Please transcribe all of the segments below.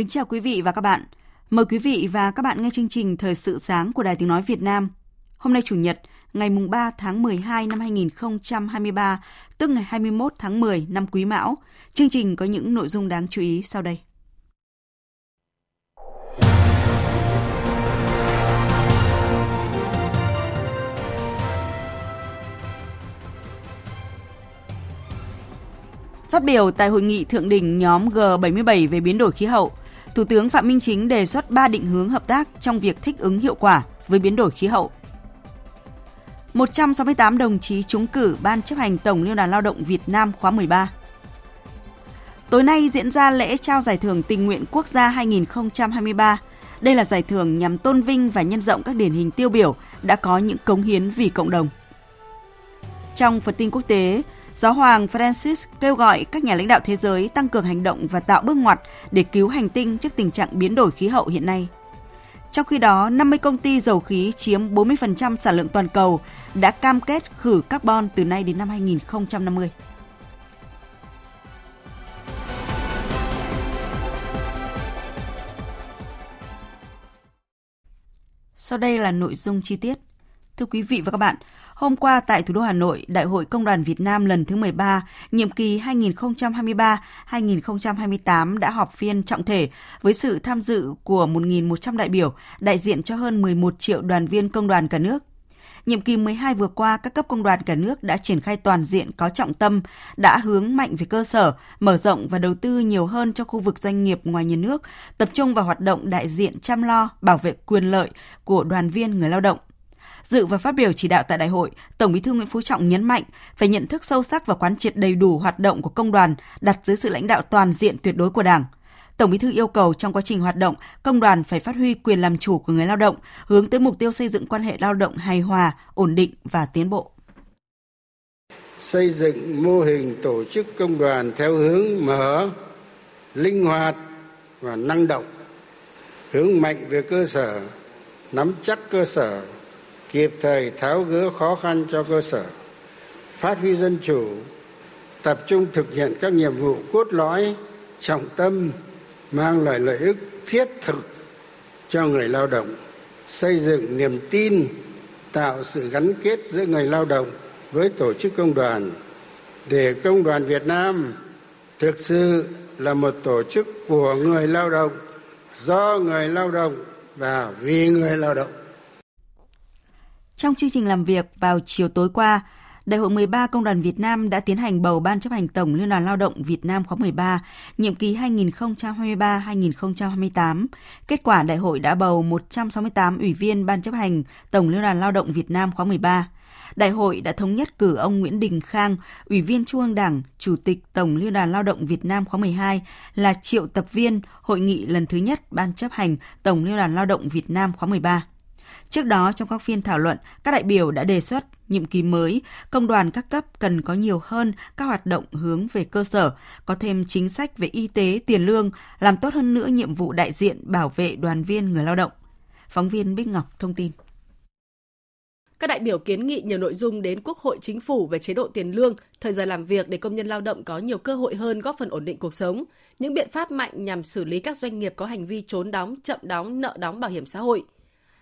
Kính chào quý vị và các bạn. Mời quý vị và các bạn nghe chương trình Thời sự sáng của Đài Tiếng Nói Việt Nam. Hôm nay Chủ nhật, ngày 3 tháng 12 năm 2023, tức ngày 21 tháng 10 năm Quý Mão. Chương trình có những nội dung đáng chú ý sau đây. Phát biểu tại hội nghị thượng đỉnh nhóm G77 về biến đổi khí hậu, Thủ tướng Phạm Minh Chính đề xuất 3 định hướng hợp tác trong việc thích ứng hiệu quả với biến đổi khí hậu. 168 đồng chí trúng cử Ban chấp hành Tổng Liên đoàn Lao động Việt Nam khóa 13. Tối nay diễn ra lễ trao giải thưởng tình nguyện quốc gia 2023. Đây là giải thưởng nhằm tôn vinh và nhân rộng các điển hình tiêu biểu đã có những cống hiến vì cộng đồng. Trong phần tin quốc tế, Giáo hoàng Francis kêu gọi các nhà lãnh đạo thế giới tăng cường hành động và tạo bước ngoặt để cứu hành tinh trước tình trạng biến đổi khí hậu hiện nay. Trong khi đó, 50 công ty dầu khí chiếm 40% sản lượng toàn cầu đã cam kết khử carbon từ nay đến năm 2050. Sau đây là nội dung chi tiết. Thưa quý vị và các bạn, Hôm qua tại thủ đô Hà Nội, Đại hội Công đoàn Việt Nam lần thứ 13, nhiệm kỳ 2023-2028 đã họp phiên trọng thể với sự tham dự của 1.100 đại biểu, đại diện cho hơn 11 triệu đoàn viên công đoàn cả nước. Nhiệm kỳ 12 vừa qua, các cấp công đoàn cả nước đã triển khai toàn diện có trọng tâm, đã hướng mạnh về cơ sở, mở rộng và đầu tư nhiều hơn cho khu vực doanh nghiệp ngoài nhà nước, tập trung vào hoạt động đại diện chăm lo, bảo vệ quyền lợi của đoàn viên người lao động Dự và phát biểu chỉ đạo tại đại hội, Tổng Bí thư Nguyễn Phú Trọng nhấn mạnh phải nhận thức sâu sắc và quán triệt đầy đủ hoạt động của công đoàn đặt dưới sự lãnh đạo toàn diện tuyệt đối của Đảng. Tổng Bí thư yêu cầu trong quá trình hoạt động, công đoàn phải phát huy quyền làm chủ của người lao động, hướng tới mục tiêu xây dựng quan hệ lao động hài hòa, ổn định và tiến bộ. Xây dựng mô hình tổ chức công đoàn theo hướng mở, linh hoạt và năng động, hướng mạnh về cơ sở, nắm chắc cơ sở, kịp thời tháo gỡ khó khăn cho cơ sở, phát huy dân chủ, tập trung thực hiện các nhiệm vụ cốt lõi, trọng tâm, mang lại lợi ích thiết thực cho người lao động, xây dựng niềm tin, tạo sự gắn kết giữa người lao động với tổ chức công đoàn. Để công đoàn việt nam thực sự là một tổ chức của người lao động, do người lao động và vì người lao động trong chương trình làm việc vào chiều tối qua, Đại hội 13 Công đoàn Việt Nam đã tiến hành bầu Ban chấp hành Tổng Liên đoàn Lao động Việt Nam khóa 13, nhiệm kỳ 2023-2028. Kết quả đại hội đã bầu 168 ủy viên Ban chấp hành Tổng Liên đoàn Lao động Việt Nam khóa 13. Đại hội đã thống nhất cử ông Nguyễn Đình Khang, Ủy viên Trung ương Đảng, Chủ tịch Tổng Liên đoàn Lao động Việt Nam khóa 12 là triệu tập viên hội nghị lần thứ nhất Ban chấp hành Tổng Liên đoàn Lao động Việt Nam khóa 13. Trước đó, trong các phiên thảo luận, các đại biểu đã đề xuất nhiệm kỳ mới, công đoàn các cấp cần có nhiều hơn các hoạt động hướng về cơ sở, có thêm chính sách về y tế, tiền lương, làm tốt hơn nữa nhiệm vụ đại diện bảo vệ đoàn viên người lao động. Phóng viên Bích Ngọc thông tin. Các đại biểu kiến nghị nhiều nội dung đến Quốc hội Chính phủ về chế độ tiền lương, thời giờ làm việc để công nhân lao động có nhiều cơ hội hơn góp phần ổn định cuộc sống, những biện pháp mạnh nhằm xử lý các doanh nghiệp có hành vi trốn đóng, chậm đóng, nợ đóng bảo hiểm xã hội –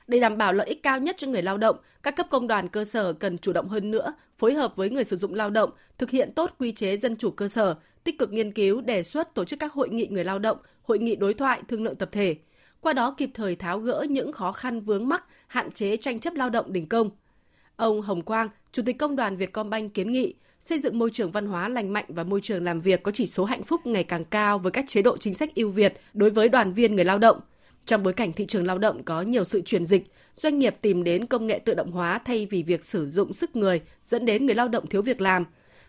để đảm bảo lợi ích cao nhất cho người lao động, các cấp công đoàn cơ sở cần chủ động hơn nữa, phối hợp với người sử dụng lao động, thực hiện tốt quy chế dân chủ cơ sở, tích cực nghiên cứu, đề xuất tổ chức các hội nghị người lao động, hội nghị đối thoại, thương lượng tập thể. Qua đó kịp thời tháo gỡ những khó khăn vướng mắc, hạn chế tranh chấp lao động đình công. Ông Hồng Quang, Chủ tịch Công đoàn Vietcombank kiến nghị xây dựng môi trường văn hóa lành mạnh và môi trường làm việc có chỉ số hạnh phúc ngày càng cao với các chế độ chính sách ưu việt đối với đoàn viên người lao động. Trong bối cảnh thị trường lao động có nhiều sự chuyển dịch, doanh nghiệp tìm đến công nghệ tự động hóa thay vì việc sử dụng sức người, dẫn đến người lao động thiếu việc làm.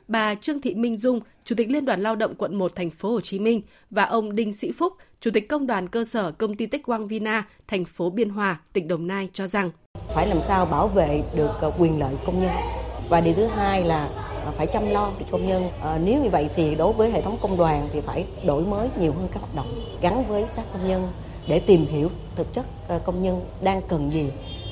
Bà Trương Thị Minh Dung, Chủ tịch Liên đoàn Lao động quận 1 thành phố Hồ Chí Minh và ông Đinh Sĩ Phúc, Chủ tịch Công đoàn cơ sở công ty Tech Quang Vina, thành phố Biên Hòa, tỉnh Đồng Nai cho rằng phải làm sao bảo vệ được ờ, quyền lợi công nhân và điều thứ hai là ờ, phải chăm lo cho công nhân. À, nếu như vậy thì đối với hệ thống công đoàn thì phải đổi mới nhiều hơn các hoạt động gắn với sát công nhân để tìm hiểu thực chất ờ, công nhân đang cần gì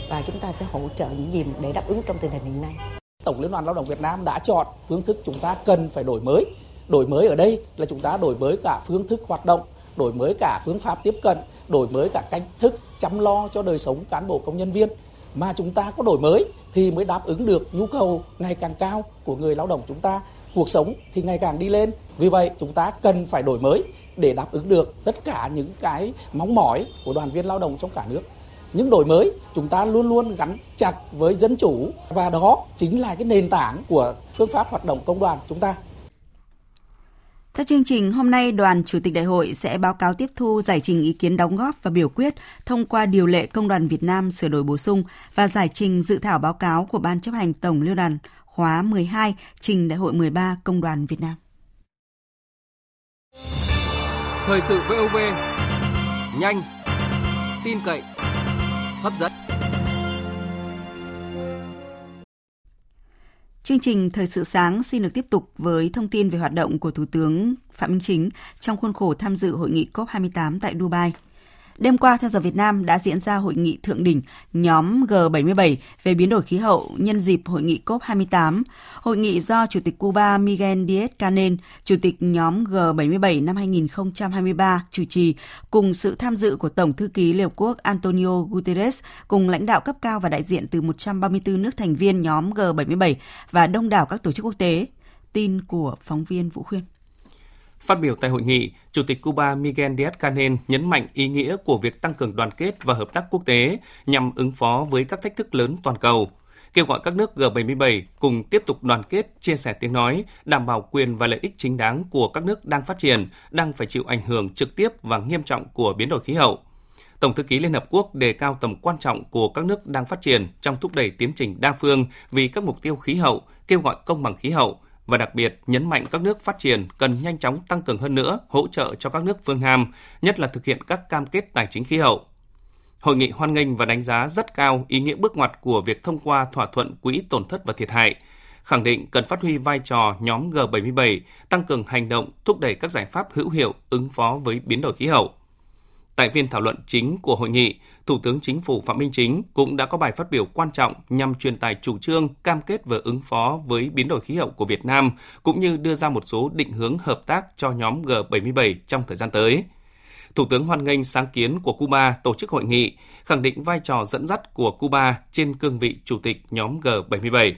và chúng ta sẽ hỗ trợ những gì để đáp ứng trong tình hình hiện nay. Tổng Liên đoàn Lao động Việt Nam đã chọn phương thức chúng ta cần phải đổi mới. Đổi mới ở đây là chúng ta đổi mới cả phương thức hoạt động, đổi mới cả phương pháp tiếp cận, đổi mới cả cách thức chăm lo cho đời sống cán bộ công nhân viên mà chúng ta có đổi mới thì mới đáp ứng được nhu cầu ngày càng cao của người lao động chúng ta cuộc sống thì ngày càng đi lên vì vậy chúng ta cần phải đổi mới để đáp ứng được tất cả những cái mong mỏi của đoàn viên lao động trong cả nước những đổi mới chúng ta luôn luôn gắn chặt với dân chủ và đó chính là cái nền tảng của phương pháp hoạt động công đoàn chúng ta theo chương trình, hôm nay đoàn Chủ tịch Đại hội sẽ báo cáo tiếp thu giải trình ý kiến đóng góp và biểu quyết thông qua điều lệ Công đoàn Việt Nam sửa đổi bổ sung và giải trình dự thảo báo cáo của Ban chấp hành Tổng Liên đoàn khóa 12 trình Đại hội 13 Công đoàn Việt Nam. Thời sự VOV, nhanh, tin cậy, hấp dẫn. Chương trình Thời sự sáng xin được tiếp tục với thông tin về hoạt động của Thủ tướng Phạm Minh Chính trong khuôn khổ tham dự hội nghị COP28 tại Dubai. Đêm qua theo giờ Việt Nam đã diễn ra hội nghị thượng đỉnh nhóm G77 về biến đổi khí hậu nhân dịp hội nghị COP28. Hội nghị do Chủ tịch Cuba Miguel Díaz-Canel, Chủ tịch nhóm G77 năm 2023 chủ trì cùng sự tham dự của Tổng thư ký Liên Hợp Quốc Antonio Guterres cùng lãnh đạo cấp cao và đại diện từ 134 nước thành viên nhóm G77 và đông đảo các tổ chức quốc tế. Tin của phóng viên Vũ Khuyên. Phát biểu tại hội nghị, Chủ tịch Cuba Miguel Díaz-Canel nhấn mạnh ý nghĩa của việc tăng cường đoàn kết và hợp tác quốc tế nhằm ứng phó với các thách thức lớn toàn cầu, kêu gọi các nước G77 cùng tiếp tục đoàn kết, chia sẻ tiếng nói, đảm bảo quyền và lợi ích chính đáng của các nước đang phát triển, đang phải chịu ảnh hưởng trực tiếp và nghiêm trọng của biến đổi khí hậu. Tổng thư ký Liên Hợp Quốc đề cao tầm quan trọng của các nước đang phát triển trong thúc đẩy tiến trình đa phương vì các mục tiêu khí hậu, kêu gọi công bằng khí hậu, và đặc biệt nhấn mạnh các nước phát triển cần nhanh chóng tăng cường hơn nữa hỗ trợ cho các nước phương Nam, nhất là thực hiện các cam kết tài chính khí hậu. Hội nghị hoan nghênh và đánh giá rất cao ý nghĩa bước ngoặt của việc thông qua thỏa thuận quỹ tổn thất và thiệt hại, khẳng định cần phát huy vai trò nhóm G77, tăng cường hành động, thúc đẩy các giải pháp hữu hiệu ứng phó với biến đổi khí hậu. Tại phiên thảo luận chính của hội nghị, Thủ tướng Chính phủ Phạm Minh Chính cũng đã có bài phát biểu quan trọng nhằm truyền tải chủ trương cam kết về ứng phó với biến đổi khí hậu của Việt Nam, cũng như đưa ra một số định hướng hợp tác cho nhóm G77 trong thời gian tới. Thủ tướng hoan nghênh sáng kiến của Cuba tổ chức hội nghị, khẳng định vai trò dẫn dắt của Cuba trên cương vị chủ tịch nhóm G77.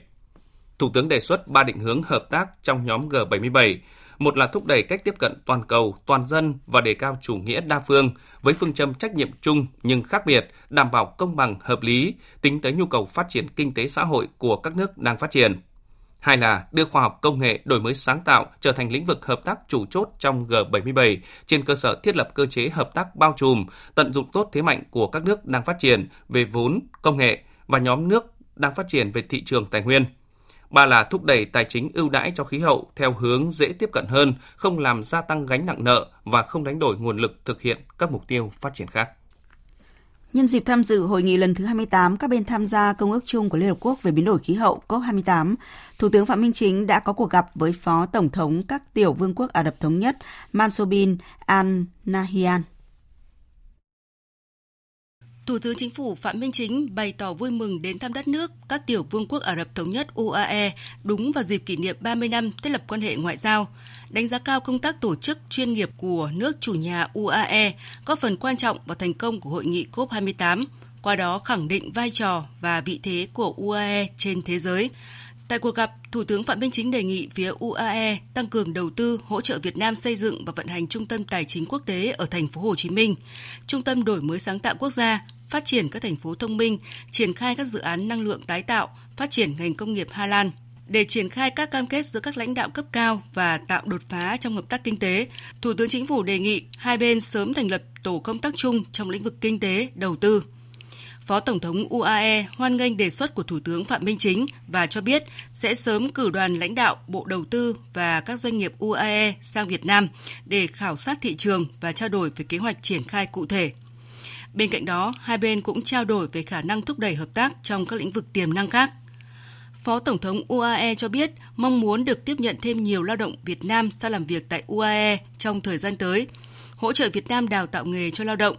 Thủ tướng đề xuất ba định hướng hợp tác trong nhóm G77, một là thúc đẩy cách tiếp cận toàn cầu, toàn dân và đề cao chủ nghĩa đa phương với phương châm trách nhiệm chung nhưng khác biệt, đảm bảo công bằng, hợp lý, tính tới nhu cầu phát triển kinh tế xã hội của các nước đang phát triển. Hai là đưa khoa học công nghệ đổi mới sáng tạo trở thành lĩnh vực hợp tác chủ chốt trong G77 trên cơ sở thiết lập cơ chế hợp tác bao trùm, tận dụng tốt thế mạnh của các nước đang phát triển về vốn, công nghệ và nhóm nước đang phát triển về thị trường tài nguyên – Ba là thúc đẩy tài chính ưu đãi cho khí hậu theo hướng dễ tiếp cận hơn, không làm gia tăng gánh nặng nợ và không đánh đổi nguồn lực thực hiện các mục tiêu phát triển khác. Nhân dịp tham dự hội nghị lần thứ 28 các bên tham gia Công ước chung của Liên Hợp Quốc về biến đổi khí hậu COP28, Thủ tướng Phạm Minh Chính đã có cuộc gặp với Phó Tổng thống các tiểu vương quốc Ả Rập Thống Nhất Mansour bin Al Nahyan. Thủ tướng Chính phủ Phạm Minh Chính bày tỏ vui mừng đến thăm đất nước các tiểu vương quốc Ả Rập Thống Nhất UAE đúng vào dịp kỷ niệm 30 năm thiết lập quan hệ ngoại giao, đánh giá cao công tác tổ chức chuyên nghiệp của nước chủ nhà UAE, góp phần quan trọng vào thành công của hội nghị COP28, qua đó khẳng định vai trò và vị thế của UAE trên thế giới. Tại cuộc gặp, Thủ tướng Phạm Minh Chính đề nghị phía UAE tăng cường đầu tư hỗ trợ Việt Nam xây dựng và vận hành trung tâm tài chính quốc tế ở thành phố Hồ Chí Minh, trung tâm đổi mới sáng tạo quốc gia phát triển các thành phố thông minh, triển khai các dự án năng lượng tái tạo, phát triển ngành công nghiệp Hà Lan. Để triển khai các cam kết giữa các lãnh đạo cấp cao và tạo đột phá trong hợp tác kinh tế, Thủ tướng Chính phủ đề nghị hai bên sớm thành lập tổ công tác chung trong lĩnh vực kinh tế, đầu tư. Phó Tổng thống UAE hoan nghênh đề xuất của Thủ tướng Phạm Minh Chính và cho biết sẽ sớm cử đoàn lãnh đạo Bộ Đầu tư và các doanh nghiệp UAE sang Việt Nam để khảo sát thị trường và trao đổi về kế hoạch triển khai cụ thể. Bên cạnh đó, hai bên cũng trao đổi về khả năng thúc đẩy hợp tác trong các lĩnh vực tiềm năng khác. Phó Tổng thống UAE cho biết mong muốn được tiếp nhận thêm nhiều lao động Việt Nam sang làm việc tại UAE trong thời gian tới, hỗ trợ Việt Nam đào tạo nghề cho lao động.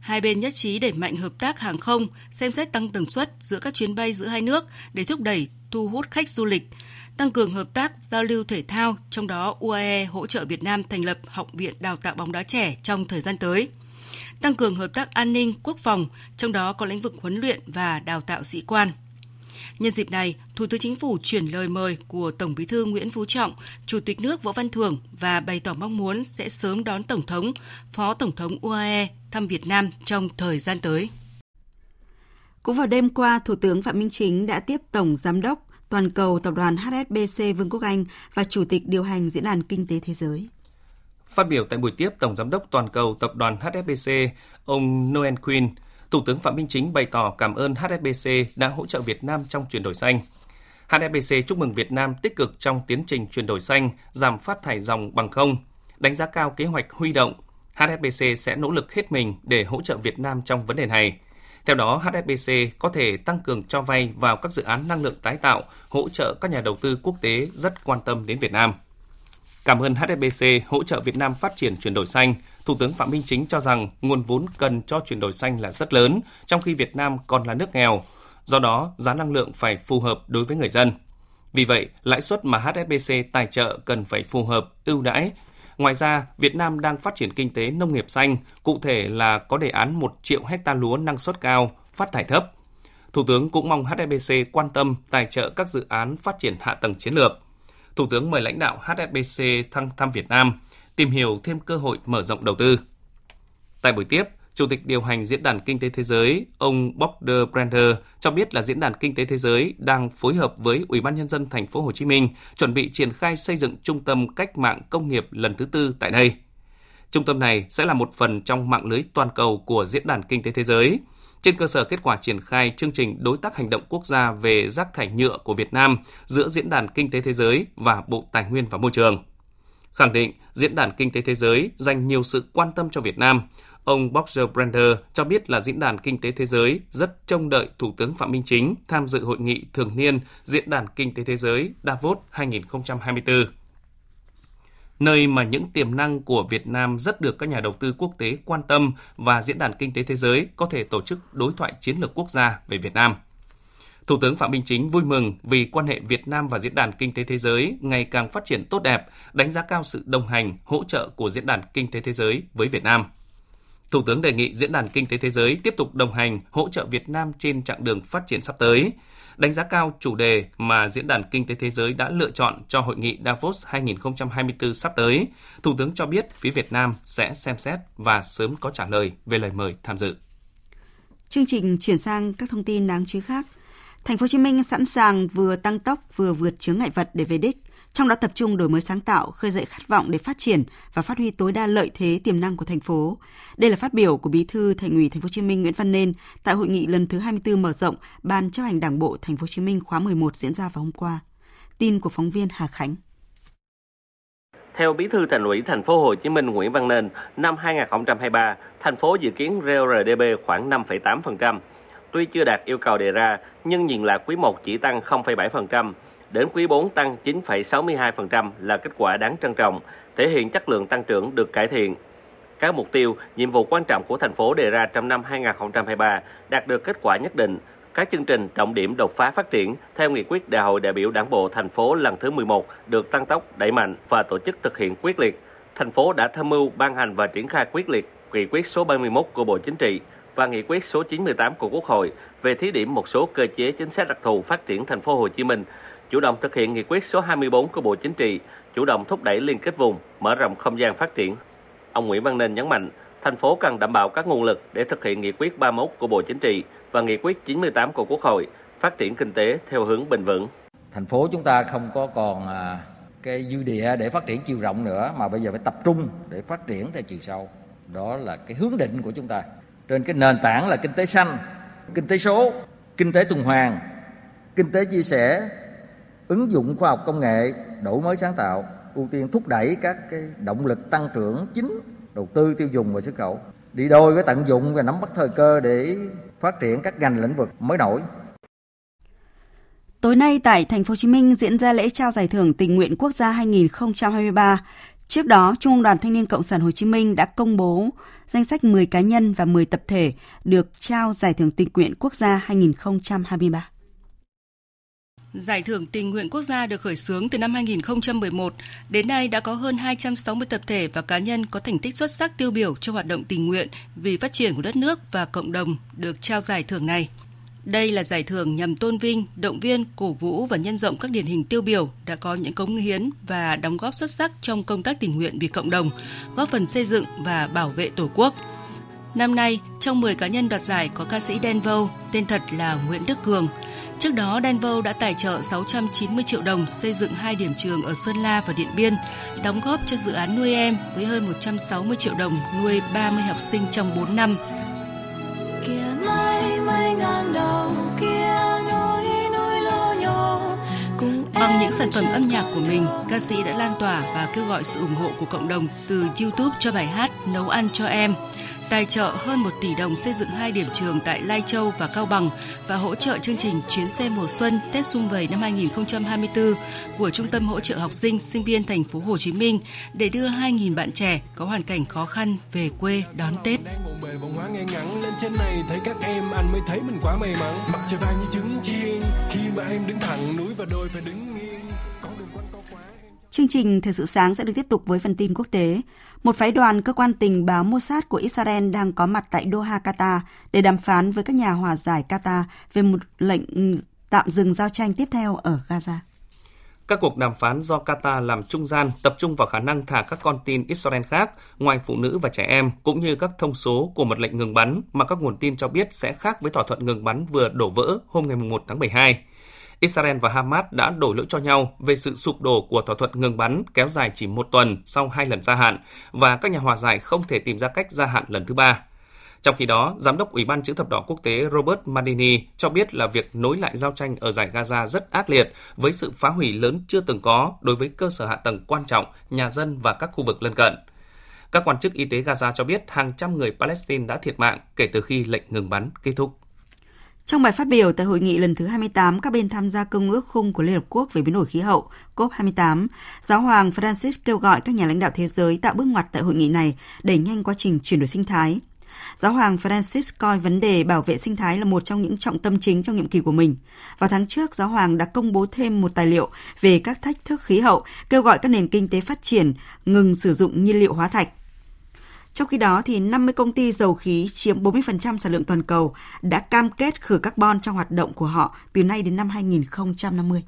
Hai bên nhất trí đẩy mạnh hợp tác hàng không, xem xét tăng tần suất giữa các chuyến bay giữa hai nước để thúc đẩy thu hút khách du lịch, tăng cường hợp tác giao lưu thể thao, trong đó UAE hỗ trợ Việt Nam thành lập Học viện Đào tạo bóng đá trẻ trong thời gian tới tăng cường hợp tác an ninh, quốc phòng, trong đó có lĩnh vực huấn luyện và đào tạo sĩ quan. Nhân dịp này, Thủ tướng Chính phủ chuyển lời mời của Tổng Bí thư Nguyễn Phú Trọng, Chủ tịch nước Võ Văn Thưởng và bày tỏ mong muốn sẽ sớm đón Tổng thống, Phó Tổng thống UAE thăm Việt Nam trong thời gian tới. Cũng vào đêm qua, Thủ tướng Phạm Minh Chính đã tiếp Tổng Giám đốc toàn cầu tập đoàn HSBC Vương quốc Anh và Chủ tịch điều hành Diễn đàn Kinh tế Thế giới. Phát biểu tại buổi tiếp Tổng Giám đốc Toàn cầu Tập đoàn HSBC, ông Noel Quinn, Thủ tướng Phạm Minh Chính bày tỏ cảm ơn HSBC đã hỗ trợ Việt Nam trong chuyển đổi xanh. HSBC chúc mừng Việt Nam tích cực trong tiến trình chuyển đổi xanh, giảm phát thải dòng bằng không, đánh giá cao kế hoạch huy động. HSBC sẽ nỗ lực hết mình để hỗ trợ Việt Nam trong vấn đề này. Theo đó, HSBC có thể tăng cường cho vay vào các dự án năng lượng tái tạo, hỗ trợ các nhà đầu tư quốc tế rất quan tâm đến Việt Nam. Cảm ơn HSBC hỗ trợ Việt Nam phát triển chuyển đổi xanh. Thủ tướng Phạm Minh Chính cho rằng nguồn vốn cần cho chuyển đổi xanh là rất lớn, trong khi Việt Nam còn là nước nghèo. Do đó, giá năng lượng phải phù hợp đối với người dân. Vì vậy, lãi suất mà HSBC tài trợ cần phải phù hợp, ưu đãi. Ngoài ra, Việt Nam đang phát triển kinh tế nông nghiệp xanh, cụ thể là có đề án 1 triệu hecta lúa năng suất cao, phát thải thấp. Thủ tướng cũng mong HSBC quan tâm tài trợ các dự án phát triển hạ tầng chiến lược. Thủ tướng mời lãnh đạo HSBC thăng thăm Việt Nam, tìm hiểu thêm cơ hội mở rộng đầu tư. Tại buổi tiếp, Chủ tịch điều hành Diễn đàn Kinh tế Thế giới, ông Border Brander cho biết là Diễn đàn Kinh tế Thế giới đang phối hợp với Ủy ban nhân dân thành phố Hồ Chí Minh chuẩn bị triển khai xây dựng trung tâm cách mạng công nghiệp lần thứ tư tại đây. Trung tâm này sẽ là một phần trong mạng lưới toàn cầu của Diễn đàn Kinh tế Thế giới, trên cơ sở kết quả triển khai chương trình đối tác hành động quốc gia về rác thải nhựa của Việt Nam giữa Diễn đàn Kinh tế Thế giới và Bộ Tài nguyên và Môi trường. Khẳng định Diễn đàn Kinh tế Thế giới dành nhiều sự quan tâm cho Việt Nam, ông Boxer Brander cho biết là Diễn đàn Kinh tế Thế giới rất trông đợi Thủ tướng Phạm Minh Chính tham dự hội nghị thường niên Diễn đàn Kinh tế Thế giới Davos 2024 nơi mà những tiềm năng của Việt Nam rất được các nhà đầu tư quốc tế quan tâm và Diễn đàn Kinh tế Thế giới có thể tổ chức đối thoại chiến lược quốc gia về Việt Nam. Thủ tướng Phạm Minh Chính vui mừng vì quan hệ Việt Nam và Diễn đàn Kinh tế Thế giới ngày càng phát triển tốt đẹp, đánh giá cao sự đồng hành, hỗ trợ của Diễn đàn Kinh tế Thế giới với Việt Nam. Thủ tướng đề nghị Diễn đàn Kinh tế Thế giới tiếp tục đồng hành, hỗ trợ Việt Nam trên chặng đường phát triển sắp tới, đánh giá cao chủ đề mà Diễn đàn Kinh tế Thế giới đã lựa chọn cho Hội nghị Davos 2024 sắp tới. Thủ tướng cho biết phía Việt Nam sẽ xem xét và sớm có trả lời về lời mời tham dự. Chương trình chuyển sang các thông tin đáng chú ý khác. Thành phố Hồ Chí Minh sẵn sàng vừa tăng tốc vừa vượt chướng ngại vật để về đích trong đó tập trung đổi mới sáng tạo, khơi dậy khát vọng để phát triển và phát huy tối đa lợi thế tiềm năng của thành phố. Đây là phát biểu của Bí thư Thành ủy Thành phố Hồ Chí Minh Nguyễn Văn Nên tại hội nghị lần thứ 24 mở rộng Ban chấp hành Đảng bộ Thành phố Hồ Chí Minh khóa 11 diễn ra vào hôm qua. Tin của phóng viên Hà Khánh. Theo Bí thư Thành ủy Thành phố Hồ Chí Minh Nguyễn Văn Nên, năm 2023, thành phố dự kiến GRDP khoảng 5,8%. Tuy chưa đạt yêu cầu đề ra, nhưng nhìn lại quý 1 chỉ tăng 0,7%. Đến quý 4 tăng 9,62% là kết quả đáng trân trọng, thể hiện chất lượng tăng trưởng được cải thiện. Các mục tiêu, nhiệm vụ quan trọng của thành phố đề ra trong năm 2023 đạt được kết quả nhất định. Các chương trình trọng điểm đột phá phát triển theo nghị quyết Đại hội đại biểu Đảng bộ thành phố lần thứ 11 được tăng tốc, đẩy mạnh và tổ chức thực hiện quyết liệt. Thành phố đã tham mưu ban hành và triển khai quyết liệt nghị quyết số 31 của Bộ Chính trị và nghị quyết số 98 của Quốc hội về thí điểm một số cơ chế chính sách đặc thù phát triển thành phố Hồ Chí Minh chủ động thực hiện nghị quyết số 24 của Bộ Chính trị, chủ động thúc đẩy liên kết vùng, mở rộng không gian phát triển. Ông Nguyễn Văn Nên nhấn mạnh, thành phố cần đảm bảo các nguồn lực để thực hiện nghị quyết 31 của Bộ Chính trị và nghị quyết 98 của Quốc hội, phát triển kinh tế theo hướng bền vững. thành phố chúng ta không có còn à, cái dư địa để phát triển chiều rộng nữa mà bây giờ phải tập trung để phát triển theo chiều sâu đó là cái hướng định của chúng ta trên cái nền tảng là kinh tế xanh kinh tế số kinh tế tuần hoàn kinh tế chia sẻ ứng dụng khoa học công nghệ đổi mới sáng tạo ưu tiên thúc đẩy các cái động lực tăng trưởng chính đầu tư tiêu dùng và xuất khẩu đi đôi với tận dụng và nắm bắt thời cơ để phát triển các ngành lĩnh vực mới nổi Tối nay tại thành phố Hồ Chí Minh diễn ra lễ trao giải thưởng tình nguyện quốc gia 2023. Trước đó, Trung ương Đoàn Thanh niên Cộng sản Hồ Chí Minh đã công bố danh sách 10 cá nhân và 10 tập thể được trao giải thưởng tình nguyện quốc gia 2023. Giải thưởng tình nguyện quốc gia được khởi xướng từ năm 2011, đến nay đã có hơn 260 tập thể và cá nhân có thành tích xuất sắc tiêu biểu cho hoạt động tình nguyện vì phát triển của đất nước và cộng đồng được trao giải thưởng này. Đây là giải thưởng nhằm tôn vinh, động viên, cổ vũ và nhân rộng các điển hình tiêu biểu đã có những cống hiến và đóng góp xuất sắc trong công tác tình nguyện vì cộng đồng, góp phần xây dựng và bảo vệ Tổ quốc. Năm nay, trong 10 cá nhân đoạt giải có ca sĩ Đen Vâu, tên thật là Nguyễn Đức Cường. Trước đó, Đen Vâu đã tài trợ 690 triệu đồng xây dựng hai điểm trường ở Sơn La và Điện Biên, đóng góp cho dự án nuôi em với hơn 160 triệu đồng nuôi 30 học sinh trong 4 năm. Kìa mây mây ngang đầu kia núi núi lô nhô Bằng những sản phẩm âm nhạc của mình, ca sĩ đã lan tỏa và kêu gọi sự ủng hộ của cộng đồng từ YouTube cho bài hát Nấu ăn cho em tài trợ hơn 1 tỷ đồng xây dựng hai điểm trường tại Lai Châu và Cao Bằng và hỗ trợ chương trình chuyến xe mùa xuân, Tết Xung Vầy năm 2024 của Trung tâm hỗ trợ học sinh sinh viên thành phố Hồ Chí Minh để đưa 2.000 bạn trẻ có hoàn cảnh khó khăn về quê đón Tết. lên trên này, thấy các em anh mới thấy mình quá may mắn mặt trời vàng như trứng chiên, khi mà em đứng thẳng núi và đôi phải đứng nghiêng Chương trình Thời sự sáng sẽ được tiếp tục với phần tin quốc tế. Một phái đoàn cơ quan tình báo Mossad của Israel đang có mặt tại Doha, Qatar để đàm phán với các nhà hòa giải Qatar về một lệnh tạm dừng giao tranh tiếp theo ở Gaza. Các cuộc đàm phán do Qatar làm trung gian tập trung vào khả năng thả các con tin Israel khác, ngoài phụ nữ và trẻ em, cũng như các thông số của một lệnh ngừng bắn mà các nguồn tin cho biết sẽ khác với thỏa thuận ngừng bắn vừa đổ vỡ hôm ngày 1 tháng 12. Israel và Hamas đã đổ lỗi cho nhau về sự sụp đổ của thỏa thuận ngừng bắn kéo dài chỉ một tuần sau hai lần gia hạn và các nhà hòa giải không thể tìm ra cách gia hạn lần thứ ba. Trong khi đó, Giám đốc Ủy ban chữ thập đỏ quốc tế Robert Madini cho biết là việc nối lại giao tranh ở giải Gaza rất ác liệt với sự phá hủy lớn chưa từng có đối với cơ sở hạ tầng quan trọng, nhà dân và các khu vực lân cận. Các quan chức y tế Gaza cho biết hàng trăm người Palestine đã thiệt mạng kể từ khi lệnh ngừng bắn kết thúc. Trong bài phát biểu tại hội nghị lần thứ 28 các bên tham gia công ước khung của Liên Hợp Quốc về biến đổi khí hậu COP28, Giáo hoàng Francis kêu gọi các nhà lãnh đạo thế giới tạo bước ngoặt tại hội nghị này đẩy nhanh quá trình chuyển đổi sinh thái. Giáo hoàng Francis coi vấn đề bảo vệ sinh thái là một trong những trọng tâm chính trong nhiệm kỳ của mình. Vào tháng trước, Giáo hoàng đã công bố thêm một tài liệu về các thách thức khí hậu, kêu gọi các nền kinh tế phát triển ngừng sử dụng nhiên liệu hóa thạch trong khi đó, thì 50 công ty dầu khí chiếm 40% sản lượng toàn cầu đã cam kết khử carbon trong hoạt động của họ từ nay đến năm 2050.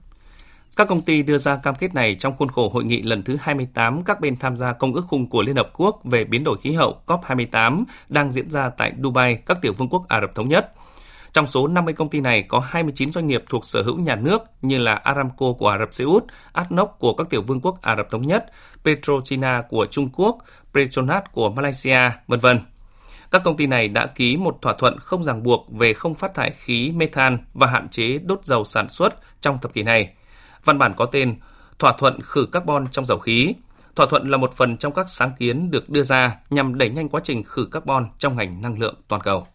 Các công ty đưa ra cam kết này trong khuôn khổ hội nghị lần thứ 28 các bên tham gia Công ước khung của Liên Hợp Quốc về biến đổi khí hậu COP28 đang diễn ra tại Dubai, các tiểu vương quốc Ả Rập Thống Nhất. Trong số 50 công ty này có 29 doanh nghiệp thuộc sở hữu nhà nước như là Aramco của Ả Rập Xê Út, ADNOC của các tiểu vương quốc Ả Rập Thống Nhất, PetroChina của Trung Quốc, Petronas của Malaysia, vân vân. Các công ty này đã ký một thỏa thuận không ràng buộc về không phát thải khí methane và hạn chế đốt dầu sản xuất trong thập kỷ này. Văn bản có tên Thỏa thuận khử carbon trong dầu khí. Thỏa thuận là một phần trong các sáng kiến được đưa ra nhằm đẩy nhanh quá trình khử carbon trong ngành năng lượng toàn cầu.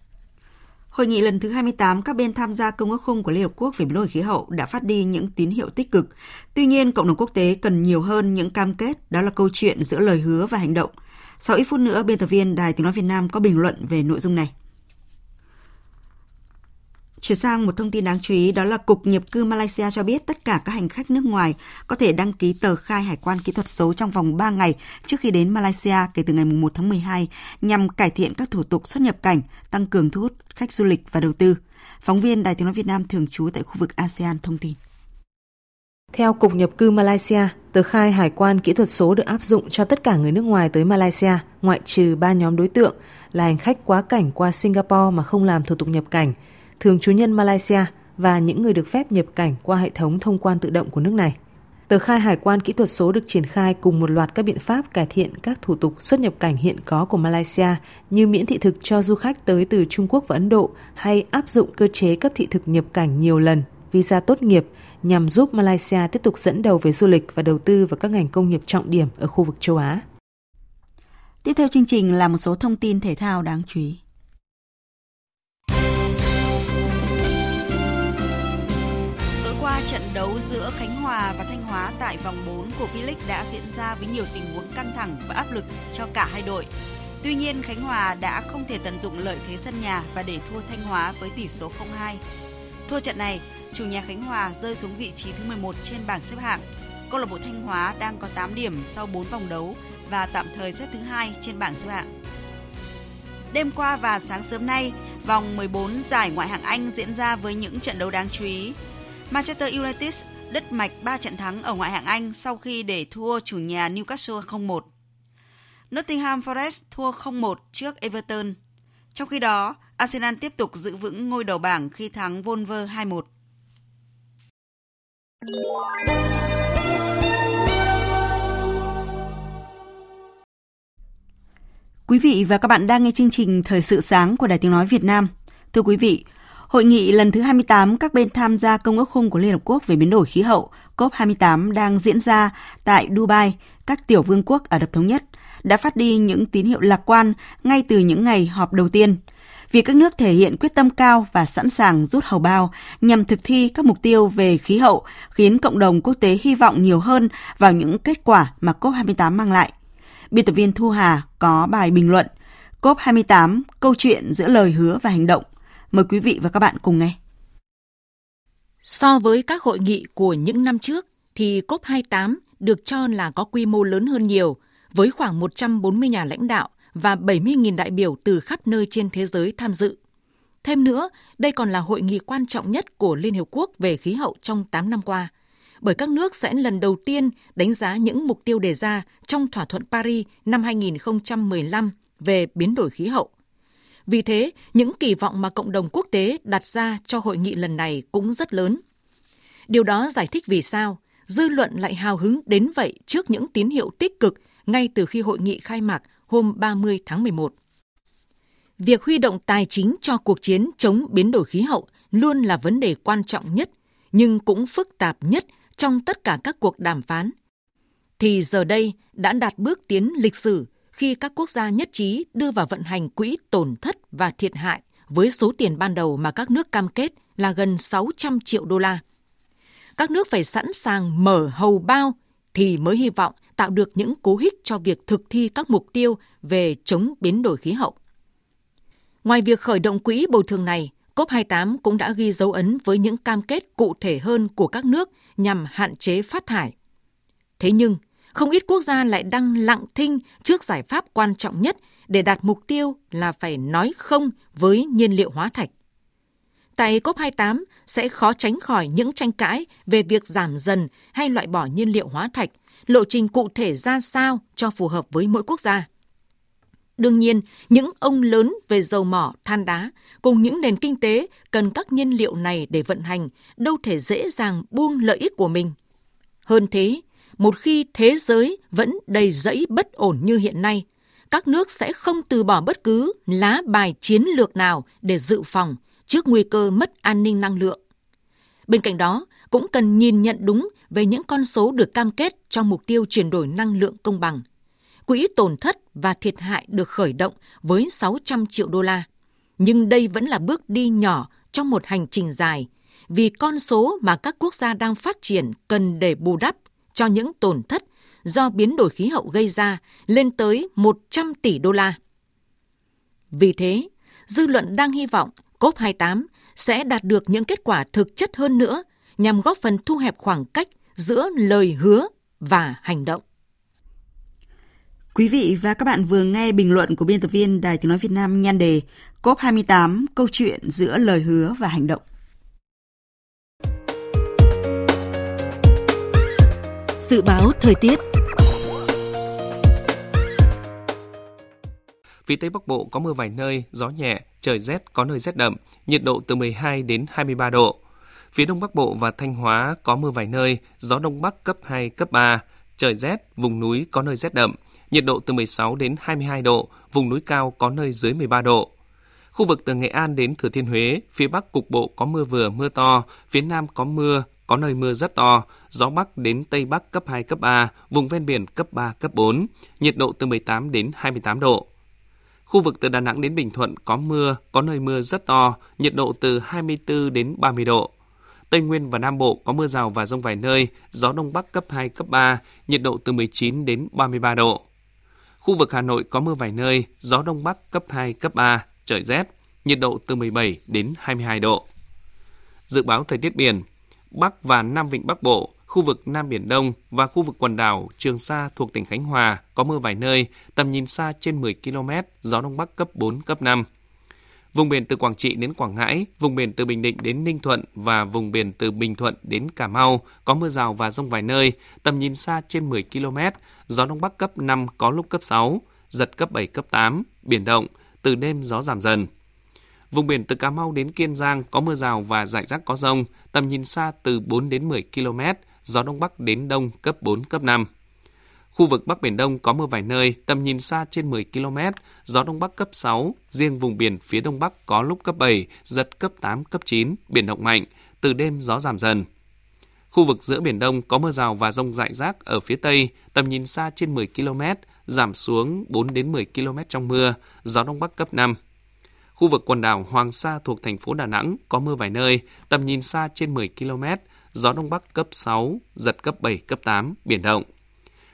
Hội nghị lần thứ 28 các bên tham gia công ước khung của Liên Hợp Quốc về biến đổi khí hậu đã phát đi những tín hiệu tích cực. Tuy nhiên, cộng đồng quốc tế cần nhiều hơn những cam kết, đó là câu chuyện giữa lời hứa và hành động. Sau ít phút nữa, biên tập viên Đài Tiếng Nói Việt Nam có bình luận về nội dung này. Chuyển sang một thông tin đáng chú ý đó là Cục Nhập cư Malaysia cho biết tất cả các hành khách nước ngoài có thể đăng ký tờ khai hải quan kỹ thuật số trong vòng 3 ngày trước khi đến Malaysia kể từ ngày 1 tháng 12 nhằm cải thiện các thủ tục xuất nhập cảnh, tăng cường thu hút khách du lịch và đầu tư. Phóng viên Đài Tiếng Nói Việt Nam thường trú tại khu vực ASEAN thông tin. Theo Cục Nhập cư Malaysia, tờ khai hải quan kỹ thuật số được áp dụng cho tất cả người nước ngoài tới Malaysia, ngoại trừ ba nhóm đối tượng là hành khách quá cảnh qua Singapore mà không làm thủ tục nhập cảnh – thường trú nhân Malaysia và những người được phép nhập cảnh qua hệ thống thông quan tự động của nước này. Tờ khai hải quan kỹ thuật số được triển khai cùng một loạt các biện pháp cải thiện các thủ tục xuất nhập cảnh hiện có của Malaysia như miễn thị thực cho du khách tới từ Trung Quốc và Ấn Độ hay áp dụng cơ chế cấp thị thực nhập cảnh nhiều lần, visa tốt nghiệp nhằm giúp Malaysia tiếp tục dẫn đầu về du lịch và đầu tư vào các ngành công nghiệp trọng điểm ở khu vực châu Á. Tiếp theo chương trình là một số thông tin thể thao đáng chú ý. Tối qua, trận đấu giữa Khánh Hòa và Thanh Hóa tại vòng 4 của V-League đã diễn ra với nhiều tình huống căng thẳng và áp lực cho cả hai đội. Tuy nhiên, Khánh Hòa đã không thể tận dụng lợi thế sân nhà và để thua Thanh Hóa với tỷ số 0-2. Thua trận này, chủ nhà Khánh Hòa rơi xuống vị trí thứ 11 trên bảng xếp hạng. Câu lạc bộ Thanh Hóa đang có 8 điểm sau 4 vòng đấu và tạm thời xếp thứ hai trên bảng xếp hạng. Đêm qua và sáng sớm nay, vòng 14 giải ngoại hạng Anh diễn ra với những trận đấu đáng chú ý. Manchester United đứt mạch 3 trận thắng ở ngoại hạng Anh sau khi để thua chủ nhà Newcastle 0-1. Nottingham Forest thua 0-1 trước Everton. Trong khi đó, Arsenal tiếp tục giữ vững ngôi đầu bảng khi thắng Wolver 2-1. Quý vị và các bạn đang nghe chương trình Thời sự sáng của Đài Tiếng Nói Việt Nam. Thưa quý vị, Hội nghị lần thứ 28 các bên tham gia Công ước khung của Liên Hợp Quốc về biến đổi khí hậu COP28 đang diễn ra tại Dubai, các tiểu vương quốc Ả Rập Thống Nhất, đã phát đi những tín hiệu lạc quan ngay từ những ngày họp đầu tiên vì các nước thể hiện quyết tâm cao và sẵn sàng rút hầu bao nhằm thực thi các mục tiêu về khí hậu khiến cộng đồng quốc tế hy vọng nhiều hơn vào những kết quả mà COP28 mang lại. Biên tập viên Thu Hà có bài bình luận COP28, câu chuyện giữa lời hứa và hành động. Mời quý vị và các bạn cùng nghe. So với các hội nghị của những năm trước, thì COP28 được cho là có quy mô lớn hơn nhiều, với khoảng 140 nhà lãnh đạo và 70.000 đại biểu từ khắp nơi trên thế giới tham dự. Thêm nữa, đây còn là hội nghị quan trọng nhất của Liên Hiệp Quốc về khí hậu trong 8 năm qua, bởi các nước sẽ lần đầu tiên đánh giá những mục tiêu đề ra trong thỏa thuận Paris năm 2015 về biến đổi khí hậu. Vì thế, những kỳ vọng mà cộng đồng quốc tế đặt ra cho hội nghị lần này cũng rất lớn. Điều đó giải thích vì sao dư luận lại hào hứng đến vậy trước những tín hiệu tích cực ngay từ khi hội nghị khai mạc hôm 30 tháng 11. Việc huy động tài chính cho cuộc chiến chống biến đổi khí hậu luôn là vấn đề quan trọng nhất, nhưng cũng phức tạp nhất trong tất cả các cuộc đàm phán. Thì giờ đây đã đạt bước tiến lịch sử khi các quốc gia nhất trí đưa vào vận hành quỹ tổn thất và thiệt hại với số tiền ban đầu mà các nước cam kết là gần 600 triệu đô la. Các nước phải sẵn sàng mở hầu bao thì mới hy vọng tạo được những cố hích cho việc thực thi các mục tiêu về chống biến đổi khí hậu. Ngoài việc khởi động quỹ bồi thường này, COP28 cũng đã ghi dấu ấn với những cam kết cụ thể hơn của các nước nhằm hạn chế phát thải. Thế nhưng, không ít quốc gia lại đang lặng thinh trước giải pháp quan trọng nhất để đạt mục tiêu là phải nói không với nhiên liệu hóa thạch. Tại COP28 sẽ khó tránh khỏi những tranh cãi về việc giảm dần hay loại bỏ nhiên liệu hóa thạch, lộ trình cụ thể ra sao cho phù hợp với mỗi quốc gia. Đương nhiên, những ông lớn về dầu mỏ, than đá cùng những nền kinh tế cần các nhiên liệu này để vận hành đâu thể dễ dàng buông lợi ích của mình. Hơn thế, một khi thế giới vẫn đầy rẫy bất ổn như hiện nay, các nước sẽ không từ bỏ bất cứ lá bài chiến lược nào để dự phòng trước nguy cơ mất an ninh năng lượng. Bên cạnh đó, cũng cần nhìn nhận đúng về những con số được cam kết trong mục tiêu chuyển đổi năng lượng công bằng. Quỹ tổn thất và thiệt hại được khởi động với 600 triệu đô la. Nhưng đây vẫn là bước đi nhỏ trong một hành trình dài, vì con số mà các quốc gia đang phát triển cần để bù đắp cho những tổn thất do biến đổi khí hậu gây ra lên tới 100 tỷ đô la. Vì thế, dư luận đang hy vọng COP28 sẽ đạt được những kết quả thực chất hơn nữa nhằm góp phần thu hẹp khoảng cách giữa lời hứa và hành động. Quý vị và các bạn vừa nghe bình luận của biên tập viên Đài Tiếng Nói Việt Nam nhan đề COP28, câu chuyện giữa lời hứa và hành động. Dự báo thời tiết Phía Tây Bắc Bộ có mưa vài nơi, gió nhẹ, trời rét có nơi rét đậm, nhiệt độ từ 12 đến 23 độ. Phía Đông Bắc Bộ và Thanh Hóa có mưa vài nơi, gió Đông Bắc cấp 2, cấp 3, trời rét, vùng núi có nơi rét đậm, nhiệt độ từ 16 đến 22 độ, vùng núi cao có nơi dưới 13 độ. Khu vực từ Nghệ An đến Thừa Thiên Huế, phía Bắc cục bộ có mưa vừa mưa to, phía Nam có mưa, có nơi mưa rất to, gió Bắc đến Tây Bắc cấp 2, cấp 3, vùng ven biển cấp 3, cấp 4, nhiệt độ từ 18 đến 28 độ. Khu vực từ Đà Nẵng đến Bình Thuận có mưa, có nơi mưa rất to, nhiệt độ từ 24 đến 30 độ. Tây Nguyên và Nam Bộ có mưa rào và rông vài nơi, gió Đông Bắc cấp 2, cấp 3, nhiệt độ từ 19 đến 33 độ. Khu vực Hà Nội có mưa vài nơi, gió Đông Bắc cấp 2, cấp 3, trời rét, nhiệt độ từ 17 đến 22 độ. Dự báo thời tiết biển, Bắc và Nam Vịnh Bắc Bộ, khu vực Nam Biển Đông và khu vực quần đảo Trường Sa thuộc tỉnh Khánh Hòa có mưa vài nơi, tầm nhìn xa trên 10 km, gió Đông Bắc cấp 4, cấp 5. Vùng biển từ Quảng Trị đến Quảng Ngãi, vùng biển từ Bình Định đến Ninh Thuận và vùng biển từ Bình Thuận đến Cà Mau có mưa rào và rông vài nơi, tầm nhìn xa trên 10 km, gió Đông Bắc cấp 5 có lúc cấp 6, giật cấp 7, cấp 8, biển động, từ đêm gió giảm dần. Vùng biển từ Cà Mau đến Kiên Giang có mưa rào và rải rác có rông, tầm nhìn xa từ 4 đến 10 km, gió Đông Bắc đến Đông cấp 4, cấp 5. Khu vực Bắc Biển Đông có mưa vài nơi, tầm nhìn xa trên 10 km, gió Đông Bắc cấp 6, riêng vùng biển phía Đông Bắc có lúc cấp 7, giật cấp 8, cấp 9, biển động mạnh, từ đêm gió giảm dần. Khu vực giữa Biển Đông có mưa rào và rông rải rác ở phía Tây, tầm nhìn xa trên 10 km, giảm xuống 4 đến 10 km trong mưa, gió Đông Bắc cấp 5. Khu vực quần đảo Hoàng Sa thuộc thành phố Đà Nẵng có mưa vài nơi, tầm nhìn xa trên 10 km, gió Đông Bắc cấp 6, giật cấp 7, cấp 8, biển động.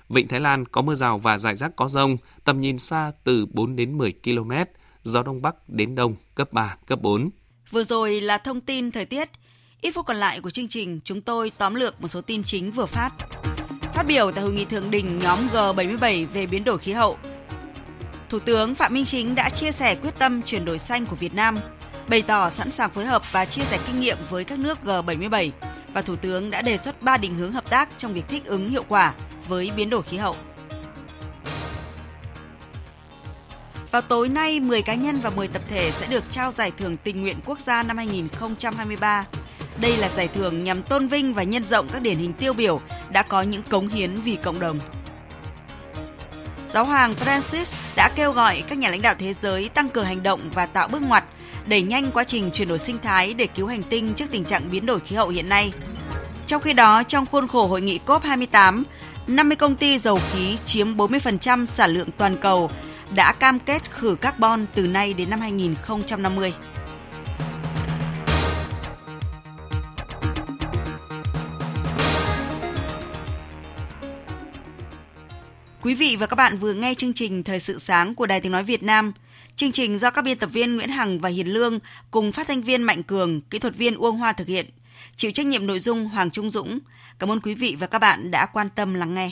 Vịnh Thái Lan có mưa rào và rải rác có rông, tầm nhìn xa từ 4 đến 10 km, gió Đông Bắc đến Đông cấp 3, cấp 4. Vừa rồi là thông tin thời tiết. Ít phút còn lại của chương trình, chúng tôi tóm lược một số tin chính vừa phát. Phát biểu tại hội nghị thượng đỉnh nhóm G77 về biến đổi khí hậu, Thủ tướng Phạm Minh Chính đã chia sẻ quyết tâm chuyển đổi xanh của Việt Nam, bày tỏ sẵn sàng phối hợp và chia sẻ kinh nghiệm với các nước G77 và Thủ tướng đã đề xuất 3 định hướng hợp tác trong việc thích ứng hiệu quả với biến đổi khí hậu. Vào tối nay, 10 cá nhân và 10 tập thể sẽ được trao giải thưởng tình nguyện quốc gia năm 2023. Đây là giải thưởng nhằm tôn vinh và nhân rộng các điển hình tiêu biểu đã có những cống hiến vì cộng đồng. Giáo hoàng Francis đã kêu gọi các nhà lãnh đạo thế giới tăng cường hành động và tạo bước ngoặt, đẩy nhanh quá trình chuyển đổi sinh thái để cứu hành tinh trước tình trạng biến đổi khí hậu hiện nay. Trong khi đó, trong khuôn khổ hội nghị COP28, 50 công ty dầu khí chiếm 40% sản lượng toàn cầu đã cam kết khử carbon từ nay đến năm 2050. Quý vị và các bạn vừa nghe chương trình Thời sự sáng của Đài Tiếng Nói Việt Nam. Chương trình do các biên tập viên Nguyễn Hằng và Hiền Lương cùng phát thanh viên Mạnh Cường, kỹ thuật viên Uông Hoa thực hiện. Chịu trách nhiệm nội dung Hoàng Trung Dũng. Cảm ơn quý vị và các bạn đã quan tâm lắng nghe.